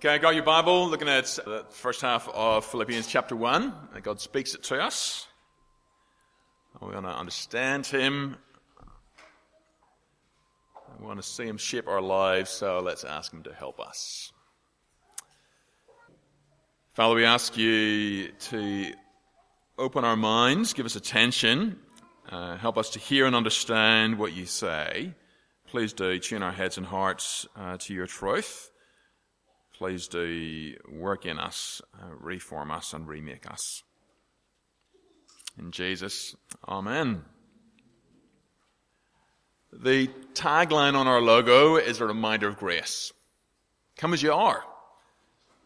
Okay, got your Bible, looking at the first half of Philippians chapter 1. God speaks it to us. We want to understand Him. We want to see Him shape our lives, so let's ask Him to help us. Father, we ask you to open our minds, give us attention, uh, help us to hear and understand what you say. Please do tune our heads and hearts uh, to your truth please do work in us, uh, reform us, and remake us. In Jesus, Amen. The tagline on our logo is a reminder of grace. Come as you are.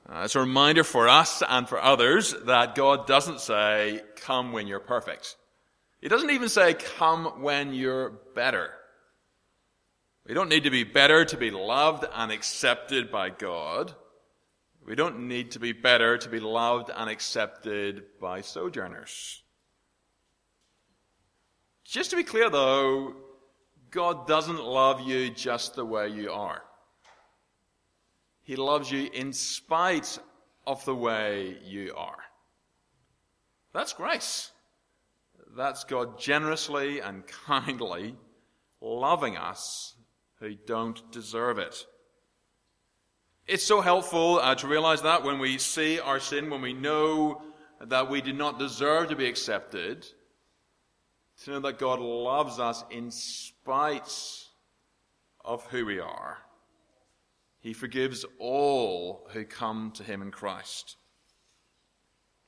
Uh, it's a reminder for us and for others that God doesn't say, come when you're perfect. He doesn't even say, come when you're better. We don't need to be better to be loved and accepted by God. We don't need to be better to be loved and accepted by sojourners. Just to be clear though, God doesn't love you just the way you are. He loves you in spite of the way you are. That's grace. That's God generously and kindly loving us who don't deserve it. It's so helpful uh, to realize that when we see our sin, when we know that we do not deserve to be accepted, to know that God loves us in spite of who we are. He forgives all who come to Him in Christ.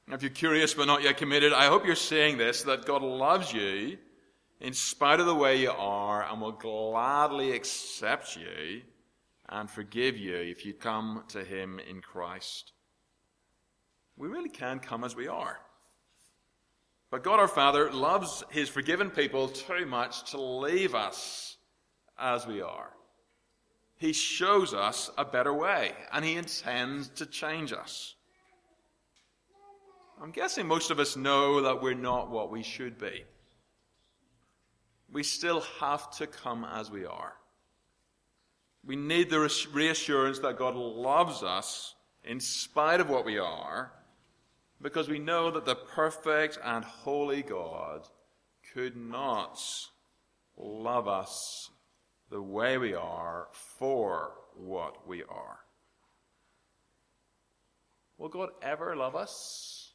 Now, if you're curious but not yet committed, I hope you're seeing this that God loves you in spite of the way you are and will gladly accept you and forgive you if you come to Him in Christ. We really can come as we are. But God our Father loves His forgiven people too much to leave us as we are. He shows us a better way, and He intends to change us. I'm guessing most of us know that we're not what we should be. We still have to come as we are. We need the reassurance that God loves us in spite of what we are, because we know that the perfect and holy God could not love us the way we are for what we are. Will God ever love us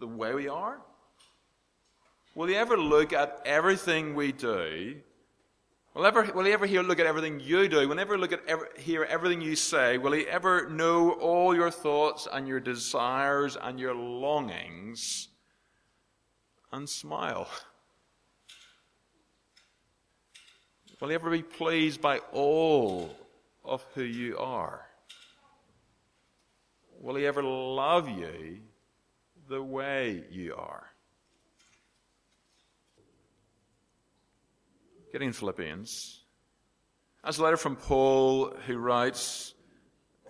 the way we are? Will He ever look at everything we do Will, ever, will he ever hear, look at everything you do? Will he ever look at ever, hear everything you say? Will he ever know all your thoughts and your desires and your longings and smile? Will he ever be pleased by all of who you are? Will he ever love you the way you are? Getting in Philippians. That's a letter from Paul who writes,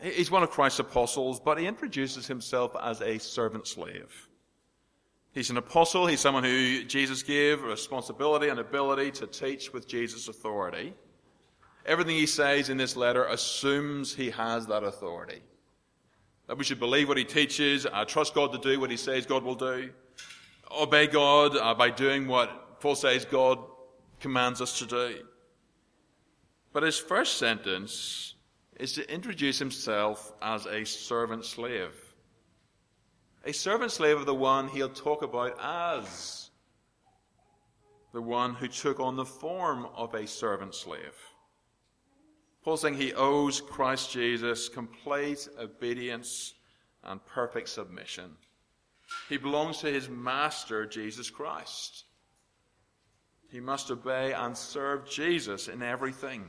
he's one of Christ's apostles, but he introduces himself as a servant slave. He's an apostle. He's someone who Jesus gave responsibility and ability to teach with Jesus' authority. Everything he says in this letter assumes he has that authority. That we should believe what he teaches, uh, trust God to do what he says God will do, obey God uh, by doing what Paul says God commands us to do. But his first sentence is to introduce himself as a servant slave. A servant slave of the one he'll talk about as the one who took on the form of a servant slave. Paul saying he owes Christ Jesus complete obedience and perfect submission. He belongs to his master, Jesus Christ. He must obey and serve Jesus in everything.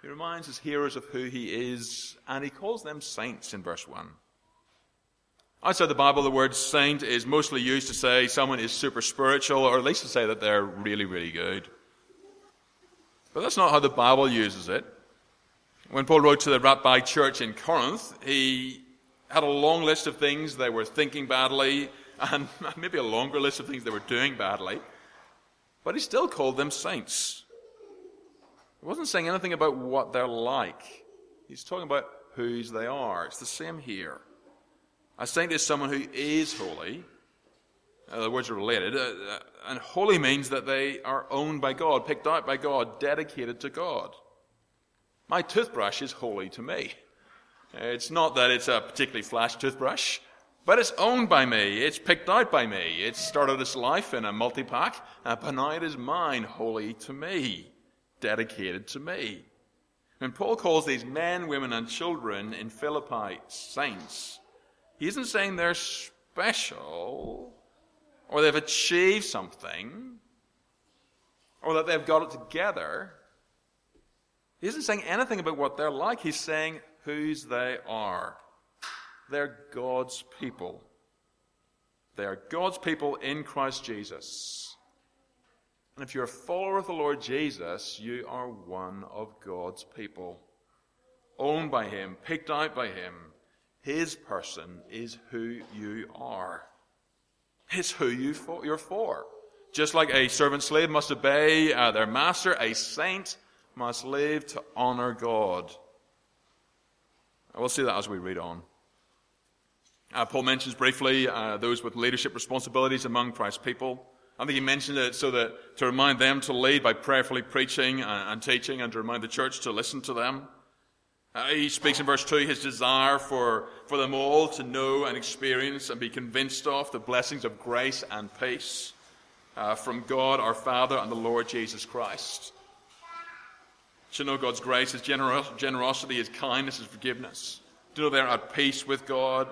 He reminds his hearers of who he is, and he calls them saints in verse 1. Outside the Bible, the word saint is mostly used to say someone is super spiritual, or at least to say that they're really, really good. But that's not how the Bible uses it. When Paul wrote to the Rabbi church in Corinth, he had a long list of things they were thinking badly, and maybe a longer list of things they were doing badly. But he still called them saints. He wasn't saying anything about what they're like. He's talking about whose they are. It's the same here. A saint is someone who is holy. Uh, the words are related. Uh, uh, and holy means that they are owned by God, picked out by God, dedicated to God. My toothbrush is holy to me. It's not that it's a particularly flash toothbrush, but it's owned by me. It's picked out by me. It started its life in a multi-pack, uh, but now it is mine, holy to me, dedicated to me. When Paul calls these men, women, and children in Philippi saints, he isn't saying they're special or they've achieved something or that they've got it together. He isn't saying anything about what they're like. He's saying whose they are. They're God's people. They are God's people in Christ Jesus. And if you're a follower of the Lord Jesus, you are one of God's people. Owned by Him, picked out by Him. His person is who you are. It's who you you're for. Just like a servant slave must obey uh, their master, a saint must live to honor God. We'll see that as we read on. Uh, Paul mentions briefly uh, those with leadership responsibilities among Christ's people. I think he mentioned it so that to remind them to lead by prayerfully preaching and, and teaching and to remind the church to listen to them. Uh, he speaks in verse 2 his desire for, for them all to know and experience and be convinced of the blessings of grace and peace uh, from God our Father and the Lord Jesus Christ to know God's grace, His generosity, His kindness, His forgiveness. To know they're at peace with God.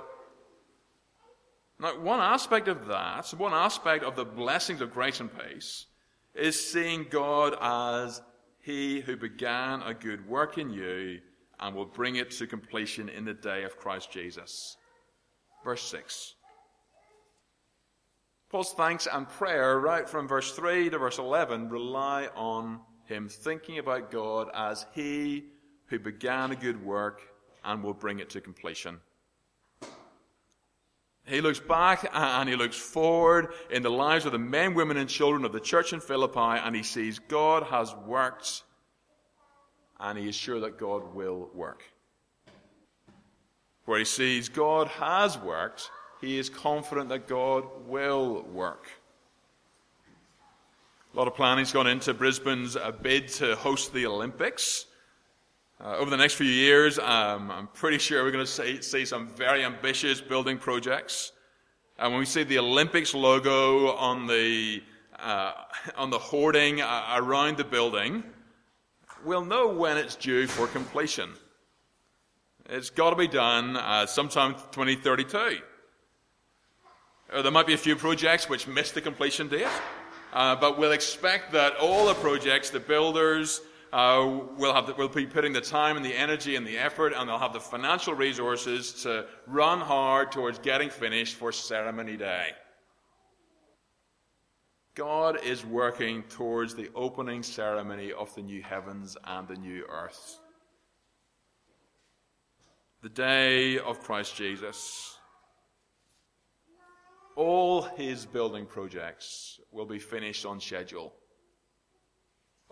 Now, one aspect of that, one aspect of the blessings of grace and peace, is seeing God as He who began a good work in you and will bring it to completion in the day of Christ Jesus. Verse 6. Paul's thanks and prayer, right from verse 3 to verse 11, rely on him thinking about God as he who began a good work and will bring it to completion. He looks back and he looks forward in the lives of the men, women, and children of the church in Philippi, and he sees God has worked, and he is sure that God will work. Where he sees God has worked, he is confident that God will work. A lot of planning's gone into Brisbane's uh, bid to host the Olympics. Uh, over the next few years, um, I'm pretty sure we're going to see, some very ambitious building projects. And uh, when we see the Olympics logo on the, uh, on the hoarding uh, around the building, we'll know when it's due for completion. It's got to be done uh, sometime 2032. there might be a few projects which miss the completion date. Uh, but we'll expect that all the projects, the builders, uh, will, have the, will be putting the time and the energy and the effort, and they'll have the financial resources to run hard towards getting finished for ceremony day. God is working towards the opening ceremony of the new heavens and the new earth. The day of Christ Jesus all his building projects will be finished on schedule.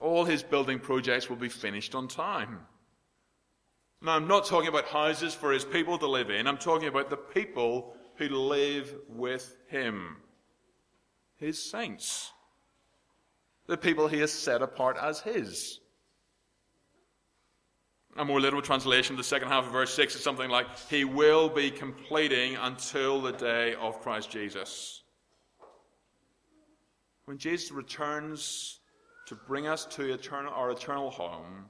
All his building projects will be finished on time. Now, I'm not talking about houses for his people to live in. I'm talking about the people who live with him. His saints. The people he has set apart as his. A more literal translation of the second half of verse 6 is something like, He will be completing until the day of Christ Jesus. When Jesus returns to bring us to eternal, our eternal home,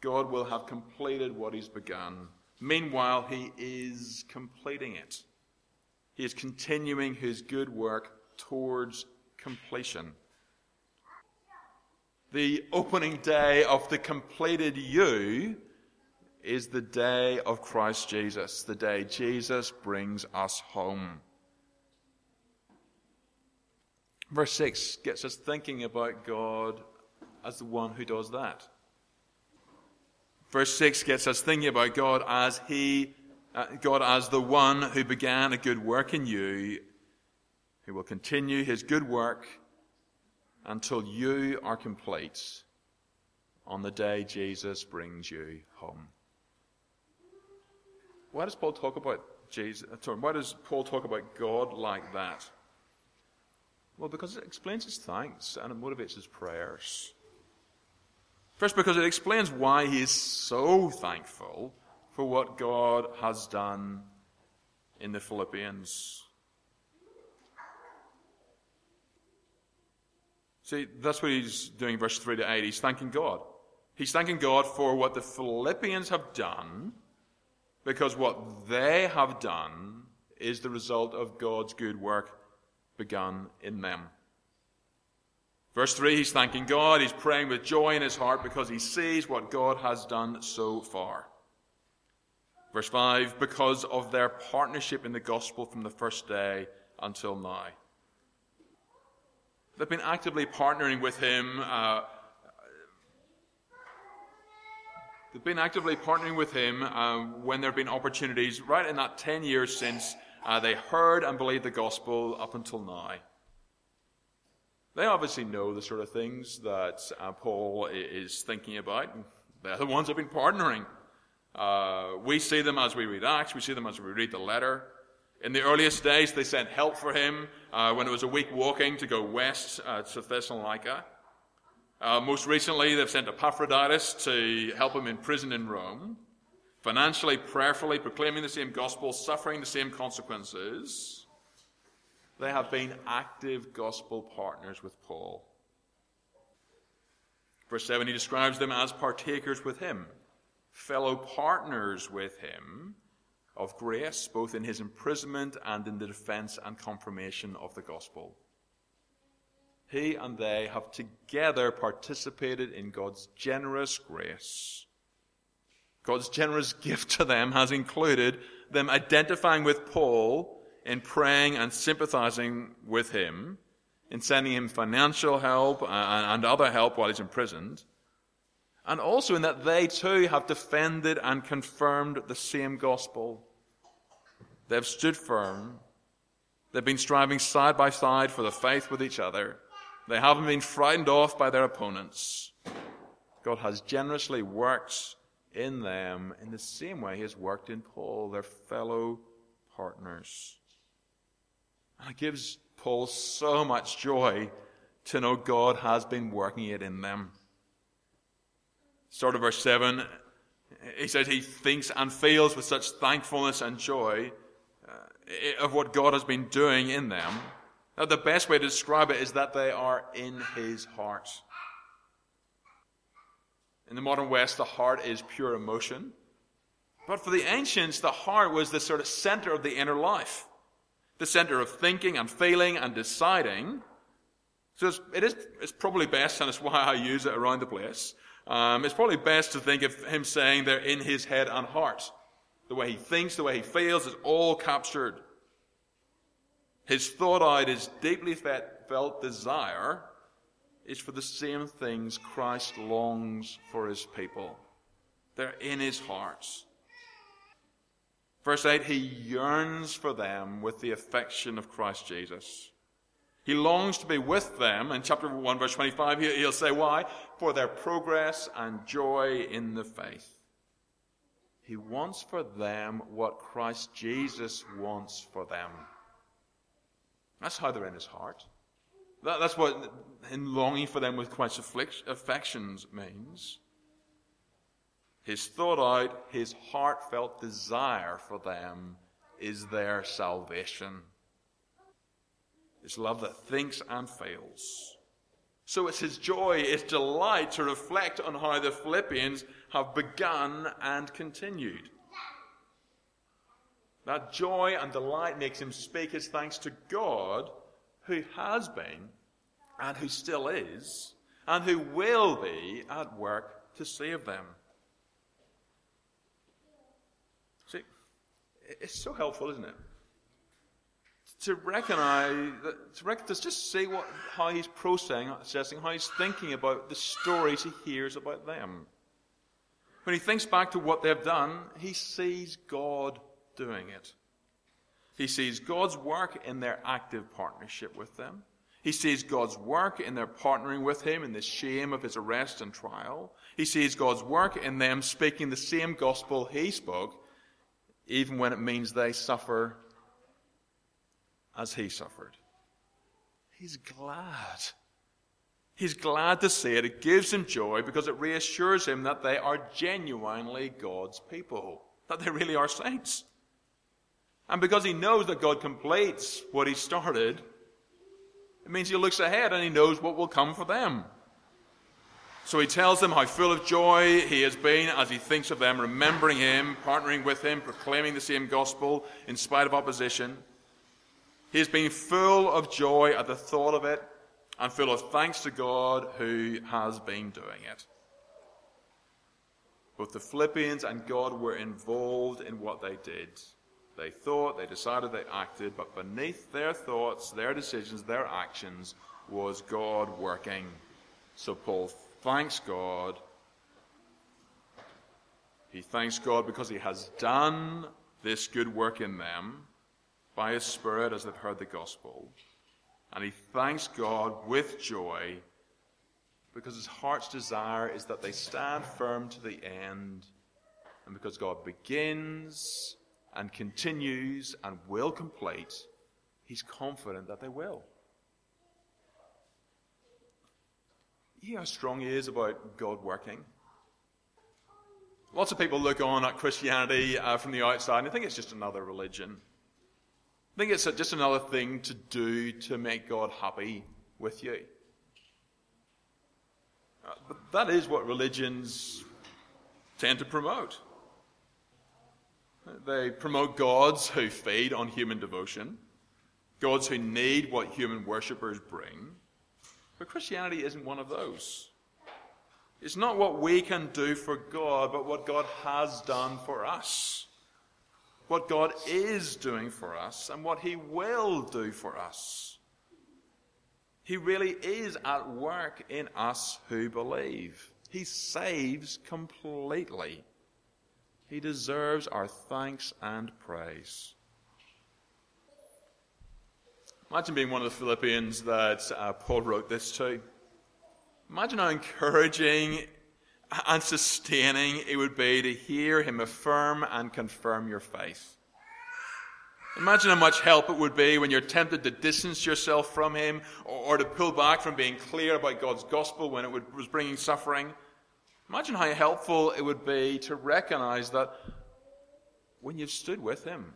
God will have completed what He's begun. Meanwhile, He is completing it. He is continuing His good work towards completion. The opening day of the completed you is the day of Christ Jesus, the day Jesus brings us home. Verse 6 gets us thinking about God as the one who does that. Verse 6 gets us thinking about God as He, uh, God as the one who began a good work in you, who will continue His good work until you are complete on the day Jesus brings you home. why does Paul talk about Jesus? Sorry, why does Paul talk about God like that? Well, because it explains his thanks and it motivates his prayers. First, because it explains why he is so thankful for what God has done in the Philippians. See, that's what he's doing, verse 3 to 8. He's thanking God. He's thanking God for what the Philippians have done, because what they have done is the result of God's good work begun in them. Verse 3, he's thanking God. He's praying with joy in his heart because he sees what God has done so far. Verse 5, because of their partnership in the gospel from the first day until now. They've been actively partnering with him. Uh, they've been actively partnering with him uh, when there have been opportunities, right in that 10 years since uh, they heard and believed the gospel up until now. They obviously know the sort of things that uh, Paul is thinking about. They're the ones who've been partnering. Uh, we see them as we read Acts, we see them as we read the letter. In the earliest days, they sent help for him uh, when it was a week walking to go west uh, to Thessalonica. Uh, most recently, they've sent Epaphroditus to help him in prison in Rome, financially, prayerfully proclaiming the same gospel, suffering the same consequences. They have been active gospel partners with Paul. Verse 7, he describes them as partakers with him, fellow partners with him of grace, both in his imprisonment and in the defense and confirmation of the gospel. He and they have together participated in God's generous grace. God's generous gift to them has included them identifying with Paul in praying and sympathizing with him, in sending him financial help uh, and other help while he's imprisoned, and also in that they too have defended and confirmed the same gospel. They've stood firm. They've been striving side by side for the faith with each other. They haven't been frightened off by their opponents. God has generously worked in them in the same way He has worked in Paul, their fellow partners. And it gives Paul so much joy to know God has been working it in them. Start of verse 7, he says he thinks and feels with such thankfulness and joy uh, of what God has been doing in them. Now, the best way to describe it is that they are in his heart. In the modern West, the heart is pure emotion. But for the ancients, the heart was the sort of center of the inner life, the center of thinking and feeling and deciding. So it's, it is, it's probably best, and it's why I use it around the place. Um, it's probably best to think of him saying they're in his head and heart. The way he thinks, the way he feels is all captured. His thought out, his deeply felt desire is for the same things Christ longs for his people. They're in his hearts. Verse 8, he yearns for them with the affection of Christ Jesus. He longs to be with them. In chapter 1, verse 25, he'll say, Why? For their progress and joy in the faith. He wants for them what Christ Jesus wants for them. That's how they're in his heart. That, that's what in longing for them with Christ's affections means. His thought out, his heartfelt desire for them is their salvation. It's love that thinks and feels. So it's his joy, his delight to reflect on how the Philippians have begun and continued. That joy and delight makes him speak his thanks to God, who has been and who still is and who will be at work to save them. See, it's so helpful, isn't it? To recognize, to, rec- to just see what, how he's processing, how he's thinking about the stories he hears about them. When he thinks back to what they've done, he sees God doing it. He sees God's work in their active partnership with them. He sees God's work in their partnering with him in the shame of his arrest and trial. He sees God's work in them speaking the same gospel he spoke even when it means they suffer as he suffered. He's glad. He's glad to see it. It gives him joy because it reassures him that they are genuinely God's people, that they really are saints. And because he knows that God completes what he started, it means he looks ahead and he knows what will come for them. So he tells them how full of joy he has been as he thinks of them, remembering him, partnering with him, proclaiming the same gospel in spite of opposition. He has been full of joy at the thought of it and full of thanks to God who has been doing it. Both the Philippians and God were involved in what they did. They thought, they decided, they acted, but beneath their thoughts, their decisions, their actions was God working. So Paul thanks God. He thanks God because he has done this good work in them by his Spirit as they've heard the gospel. And he thanks God with joy because his heart's desire is that they stand firm to the end. And because God begins and continues and will complete, he's confident that they will. Know how strong he is about God working? Lots of people look on at Christianity uh, from the outside and think it's just another religion. I think it's just another thing to do to make God happy with you. Uh, but that is what religions tend to promote. They promote gods who feed on human devotion, gods who need what human worshippers bring. But Christianity isn't one of those. It's not what we can do for God, but what God has done for us what God is doing for us and what He will do for us. He really is at work in us who believe. He saves completely. He deserves our thanks and praise. Imagine being one of the Philippians that uh, Paul wrote this to. Imagine how encouraging and sustaining it would be to hear him affirm and confirm your faith. Imagine how much help it would be when you're tempted to distance yourself from him or, or to pull back from being clear about God's gospel when it would, was bringing suffering. Imagine how helpful it would be to recognize that when you've stood with him,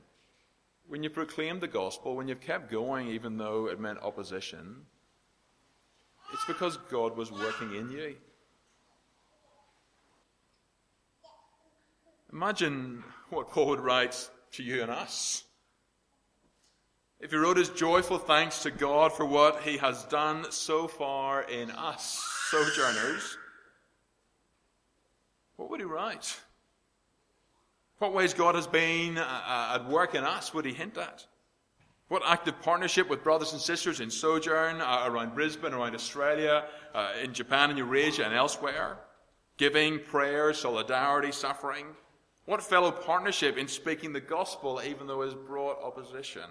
when you proclaimed the gospel, when you've kept going even though it meant opposition, it's because God was working in you. Imagine what Paul would write to you and us. If he wrote his joyful thanks to God for what he has done so far in us, sojourners, what would he write? What ways God has been uh, uh, at work in us would he hint at? What active partnership with brothers and sisters in Sojourn, uh, around Brisbane, around Australia, uh, in Japan and Eurasia and elsewhere? Giving, prayer, solidarity, suffering? What fellow partnership in speaking the gospel even though it has brought opposition?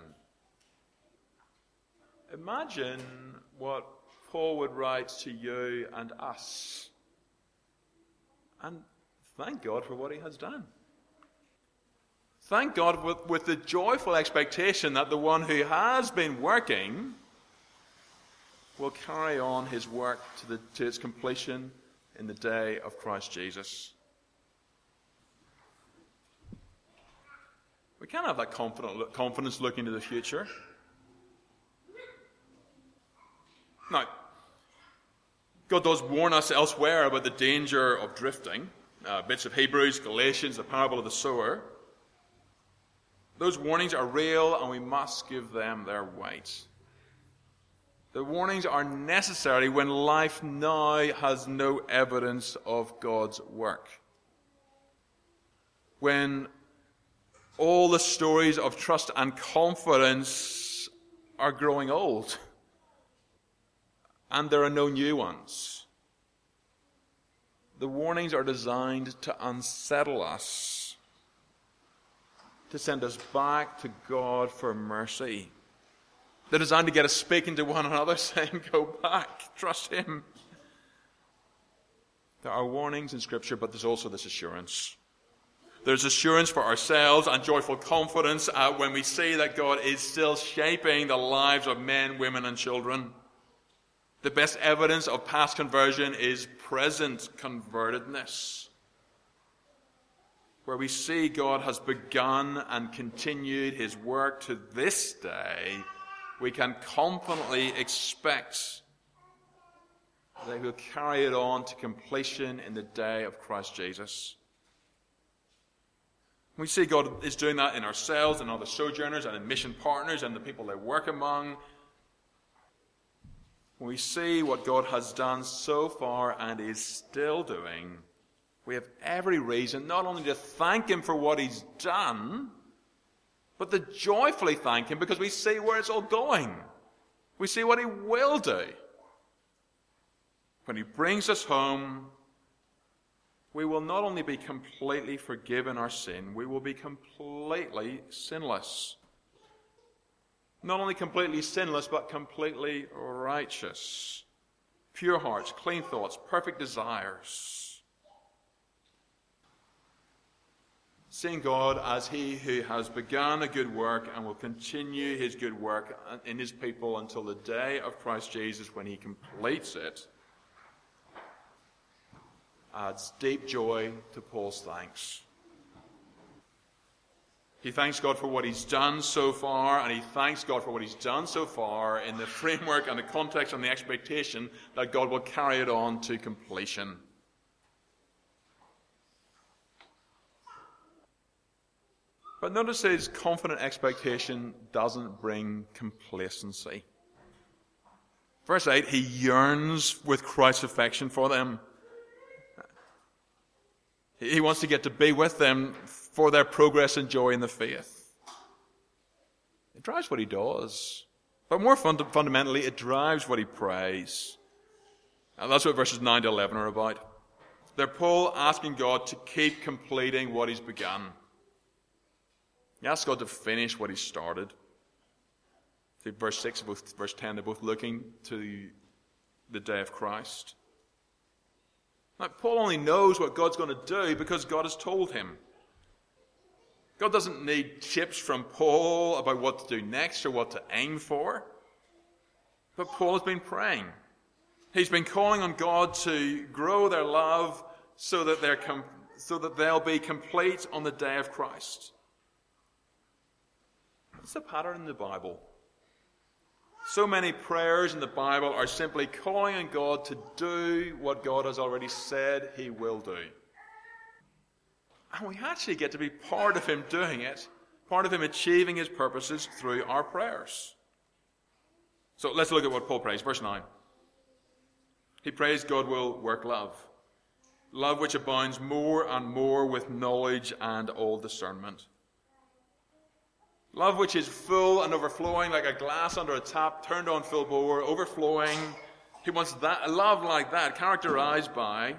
Imagine what Paul would write to you and us. And thank God for what he has done. Thank God with, with the joyful expectation that the one who has been working will carry on his work to, the, to its completion in the day of Christ Jesus. We can't have that confident, confidence looking to the future. Now, God does warn us elsewhere about the danger of drifting. Uh, bits of Hebrews, Galatians, the parable of the sower. Those warnings are real and we must give them their weight. The warnings are necessary when life now has no evidence of God's work. When all the stories of trust and confidence are growing old. And there are no new ones. The warnings are designed to unsettle us, to send us back to God for mercy. They're designed to get us speaking to one another, saying, Go back, trust Him. There are warnings in Scripture, but there's also this assurance There's assurance for ourselves and joyful confidence uh, when we see that God is still shaping the lives of men, women, and children. The best evidence of past conversion is present convertedness, where we see God has begun and continued his work to this day. We can confidently expect that he will carry it on to completion in the day of Christ Jesus. We see God is doing that in ourselves and other sojourners and in mission partners and the people they work among we see what God has done so far and is still doing, we have every reason not only to thank Him for what He's done, but to joyfully thank Him because we see where it's all going. We see what He will do. When He brings us home, we will not only be completely forgiven our sin, we will be completely sinless not only completely sinless, but completely righteous. Pure hearts, clean thoughts, perfect desires. Seeing God as He who has begun a good work and will continue His good work in His people until the day of Christ Jesus when He completes it adds deep joy to Paul's thanks. He thanks God for what he's done so far, and he thanks God for what he's done so far in the framework and the context and the expectation that God will carry it on to completion. But notice his confident expectation doesn't bring complacency. Verse 8, he yearns with Christ's affection for them. He wants to get to be with them for their progress and joy in the faith. It drives what he does. But more fund- fundamentally, it drives what he prays. And that's what verses 9 to 11 are about. They're Paul asking God to keep completing what he's begun. He asks God to finish what he started. See, verse 6 and verse 10, they're both looking to the day of Christ. Now, Paul only knows what God's going to do because God has told him. God doesn't need tips from Paul about what to do next or what to aim for. But Paul has been praying. He's been calling on God to grow their love so that, com- so that they'll be complete on the day of Christ. That's the pattern in the Bible. So many prayers in the Bible are simply calling on God to do what God has already said He will do. And we actually get to be part of Him doing it, part of Him achieving His purposes through our prayers. So let's look at what Paul prays. Verse 9. He prays God will work love. Love which abounds more and more with knowledge and all discernment. Love which is full and overflowing like a glass under a tap, turned on full bore, overflowing. He wants that, a love like that, characterized by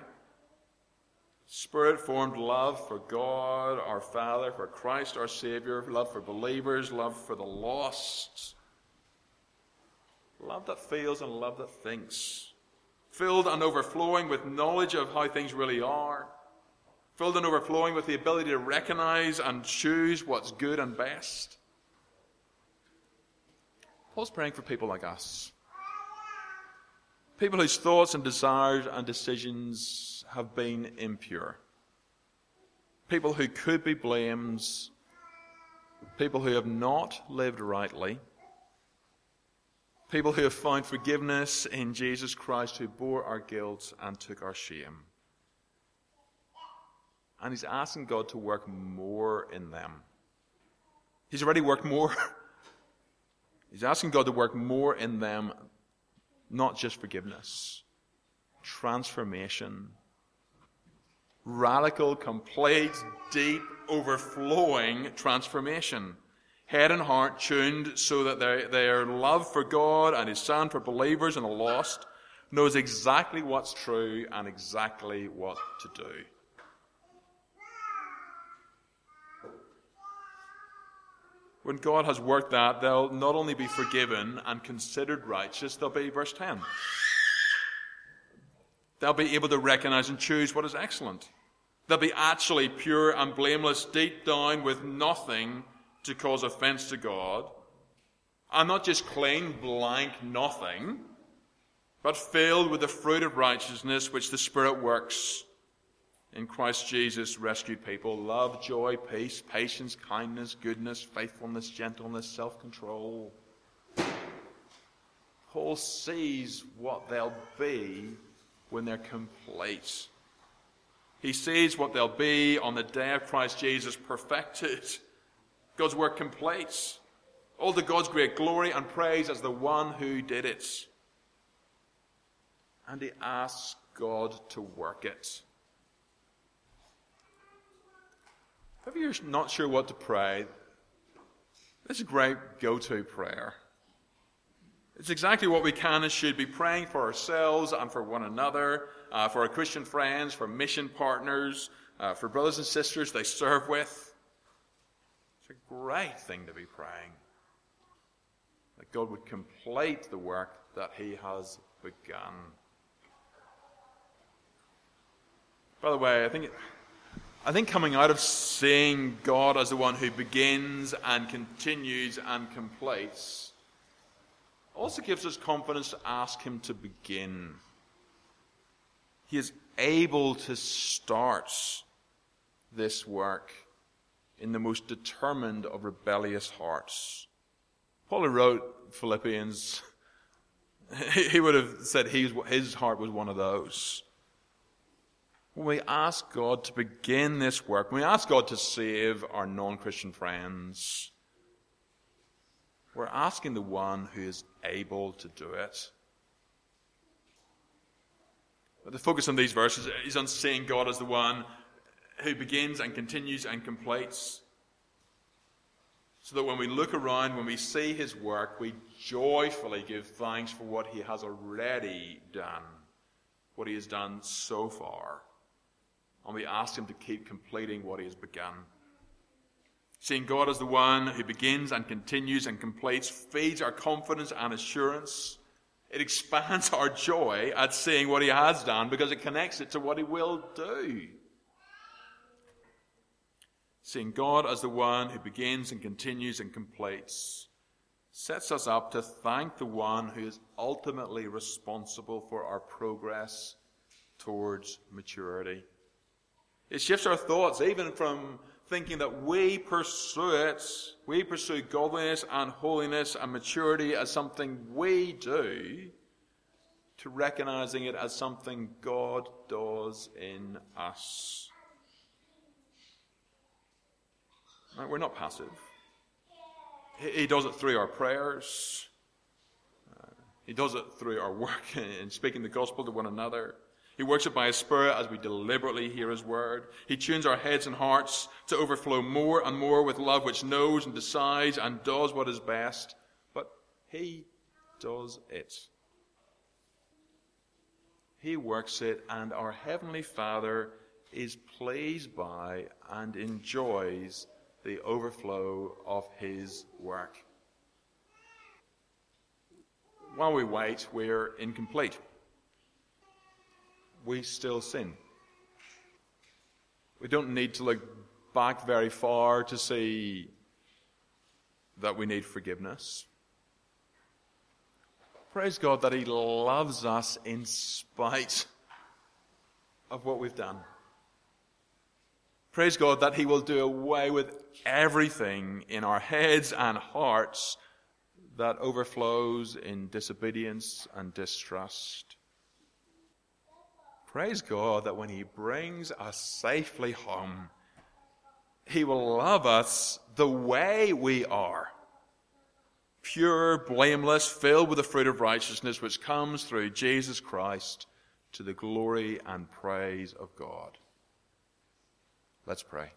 Spirit formed love for God, our Father, for Christ, our Savior, love for believers, love for the lost. Love that feels and love that thinks. Filled and overflowing with knowledge of how things really are. Filled and overflowing with the ability to recognize and choose what's good and best. Paul's praying for people like us. People whose thoughts and desires and decisions have been impure. People who could be blamed, people who have not lived rightly, people who have found forgiveness in Jesus Christ, who bore our guilt and took our shame. And he's asking God to work more in them. He's already worked more. he's asking God to work more in them, not just forgiveness, transformation, radical, complete, deep, overflowing transformation. Head and heart tuned so that their, their love for God and His Son for believers and the lost knows exactly what's true and exactly what to do. When God has worked that, they'll not only be forgiven and considered righteous, they'll be, verse 10, they'll be able to recognize and choose what is excellent. They'll be actually pure and blameless deep down with nothing to cause offense to God. And not just clean, blank, nothing, but filled with the fruit of righteousness which the Spirit works in Christ Jesus rescued people love, joy, peace, patience, kindness, goodness, faithfulness, gentleness, self control. Paul sees what they'll be when they're complete. He sees what they'll be on the day of Christ Jesus perfected. God's work completes. All to God's great glory and praise as the one who did it. And he asks God to work it. If you're not sure what to pray, this is a great go to prayer. It's exactly what we can and should be praying for ourselves and for one another, uh, for our Christian friends, for mission partners, uh, for brothers and sisters they serve with. It's a great thing to be praying. That God would complete the work that He has begun. By the way, I think. It, I think coming out of seeing God as the one who begins and continues and completes also gives us confidence to ask Him to begin. He is able to start this work in the most determined of rebellious hearts. Paul wrote Philippians, he would have said his heart was one of those when we ask God to begin this work, when we ask God to save our non Christian friends, we're asking the one who is able to do it. But the focus on these verses is on seeing God as the one who begins and continues and completes. So that when we look around, when we see his work, we joyfully give thanks for what he has already done, what he has done so far and we ask Him to keep completing what He has begun. Seeing God as the one who begins and continues and completes feeds our confidence and assurance. It expands our joy at seeing what He has done because it connects it to what He will do. Seeing God as the one who begins and continues and completes sets us up to thank the one who is ultimately responsible for our progress towards maturity. It shifts our thoughts even from thinking that we pursue it, we pursue godliness and holiness and maturity as something we do, to recognizing it as something God does in us. Right, we're not passive. He does it through our prayers. Uh, he does it through our work in speaking the gospel to one another. He works it by His Spirit as we deliberately hear His word. He tunes our heads and hearts to overflow more and more with love which knows and decides and does what is best. But He does it. He works it, and our Heavenly Father is pleased by and enjoys the overflow of His work. While we wait, we're incomplete we still sin. We don't need to look back very far to see that we need forgiveness. Praise God that He loves us in spite of what we've done. Praise God that He will do away with everything in our heads and hearts that overflows in disobedience and distrust. Praise God that when He brings us safely home, He will love us the way we are pure, blameless, filled with the fruit of righteousness which comes through Jesus Christ to the glory and praise of God. Let's pray.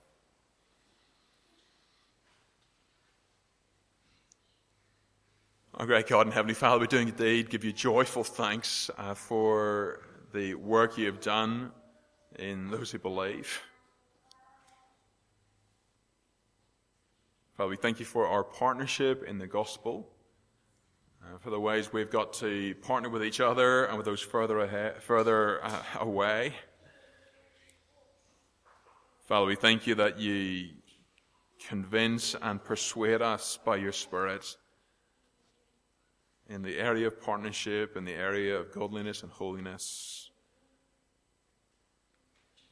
Our great God and Heavenly Father, we do indeed give you joyful thanks uh, for the work you have done in those who believe. Father, we thank you for our partnership in the gospel, uh, for the ways we've got to partner with each other and with those further, ahead, further uh, away. Father, we thank you that you convince and persuade us by your Spirit in the area of partnership, in the area of godliness and holiness,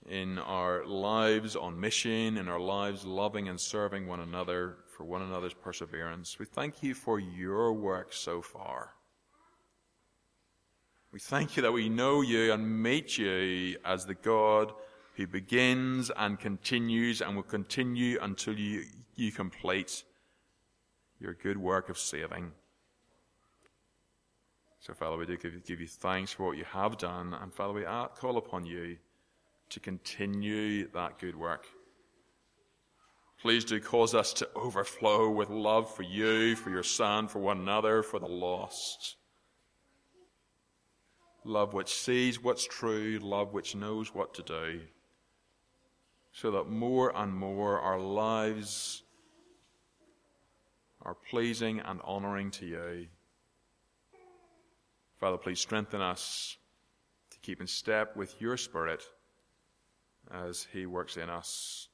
in our lives on mission, in our lives loving and serving one another for one another's perseverance. We thank you for your work so far. We thank you that we know you and meet you as the God who begins and continues and will continue until you, you complete your good work of saving. So, Father, we do give, give you thanks for what you have done, and Father, we call upon you to continue that good work. Please do cause us to overflow with love for you, for your Son, for one another, for the lost. Love which sees what's true, love which knows what to do so that more and more our lives are pleasing and honoring to you. Father, please strengthen us to keep in step with your Spirit as He works in us,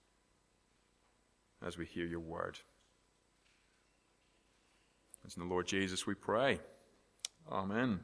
as we hear your word. It's in the Lord Jesus we pray. Amen.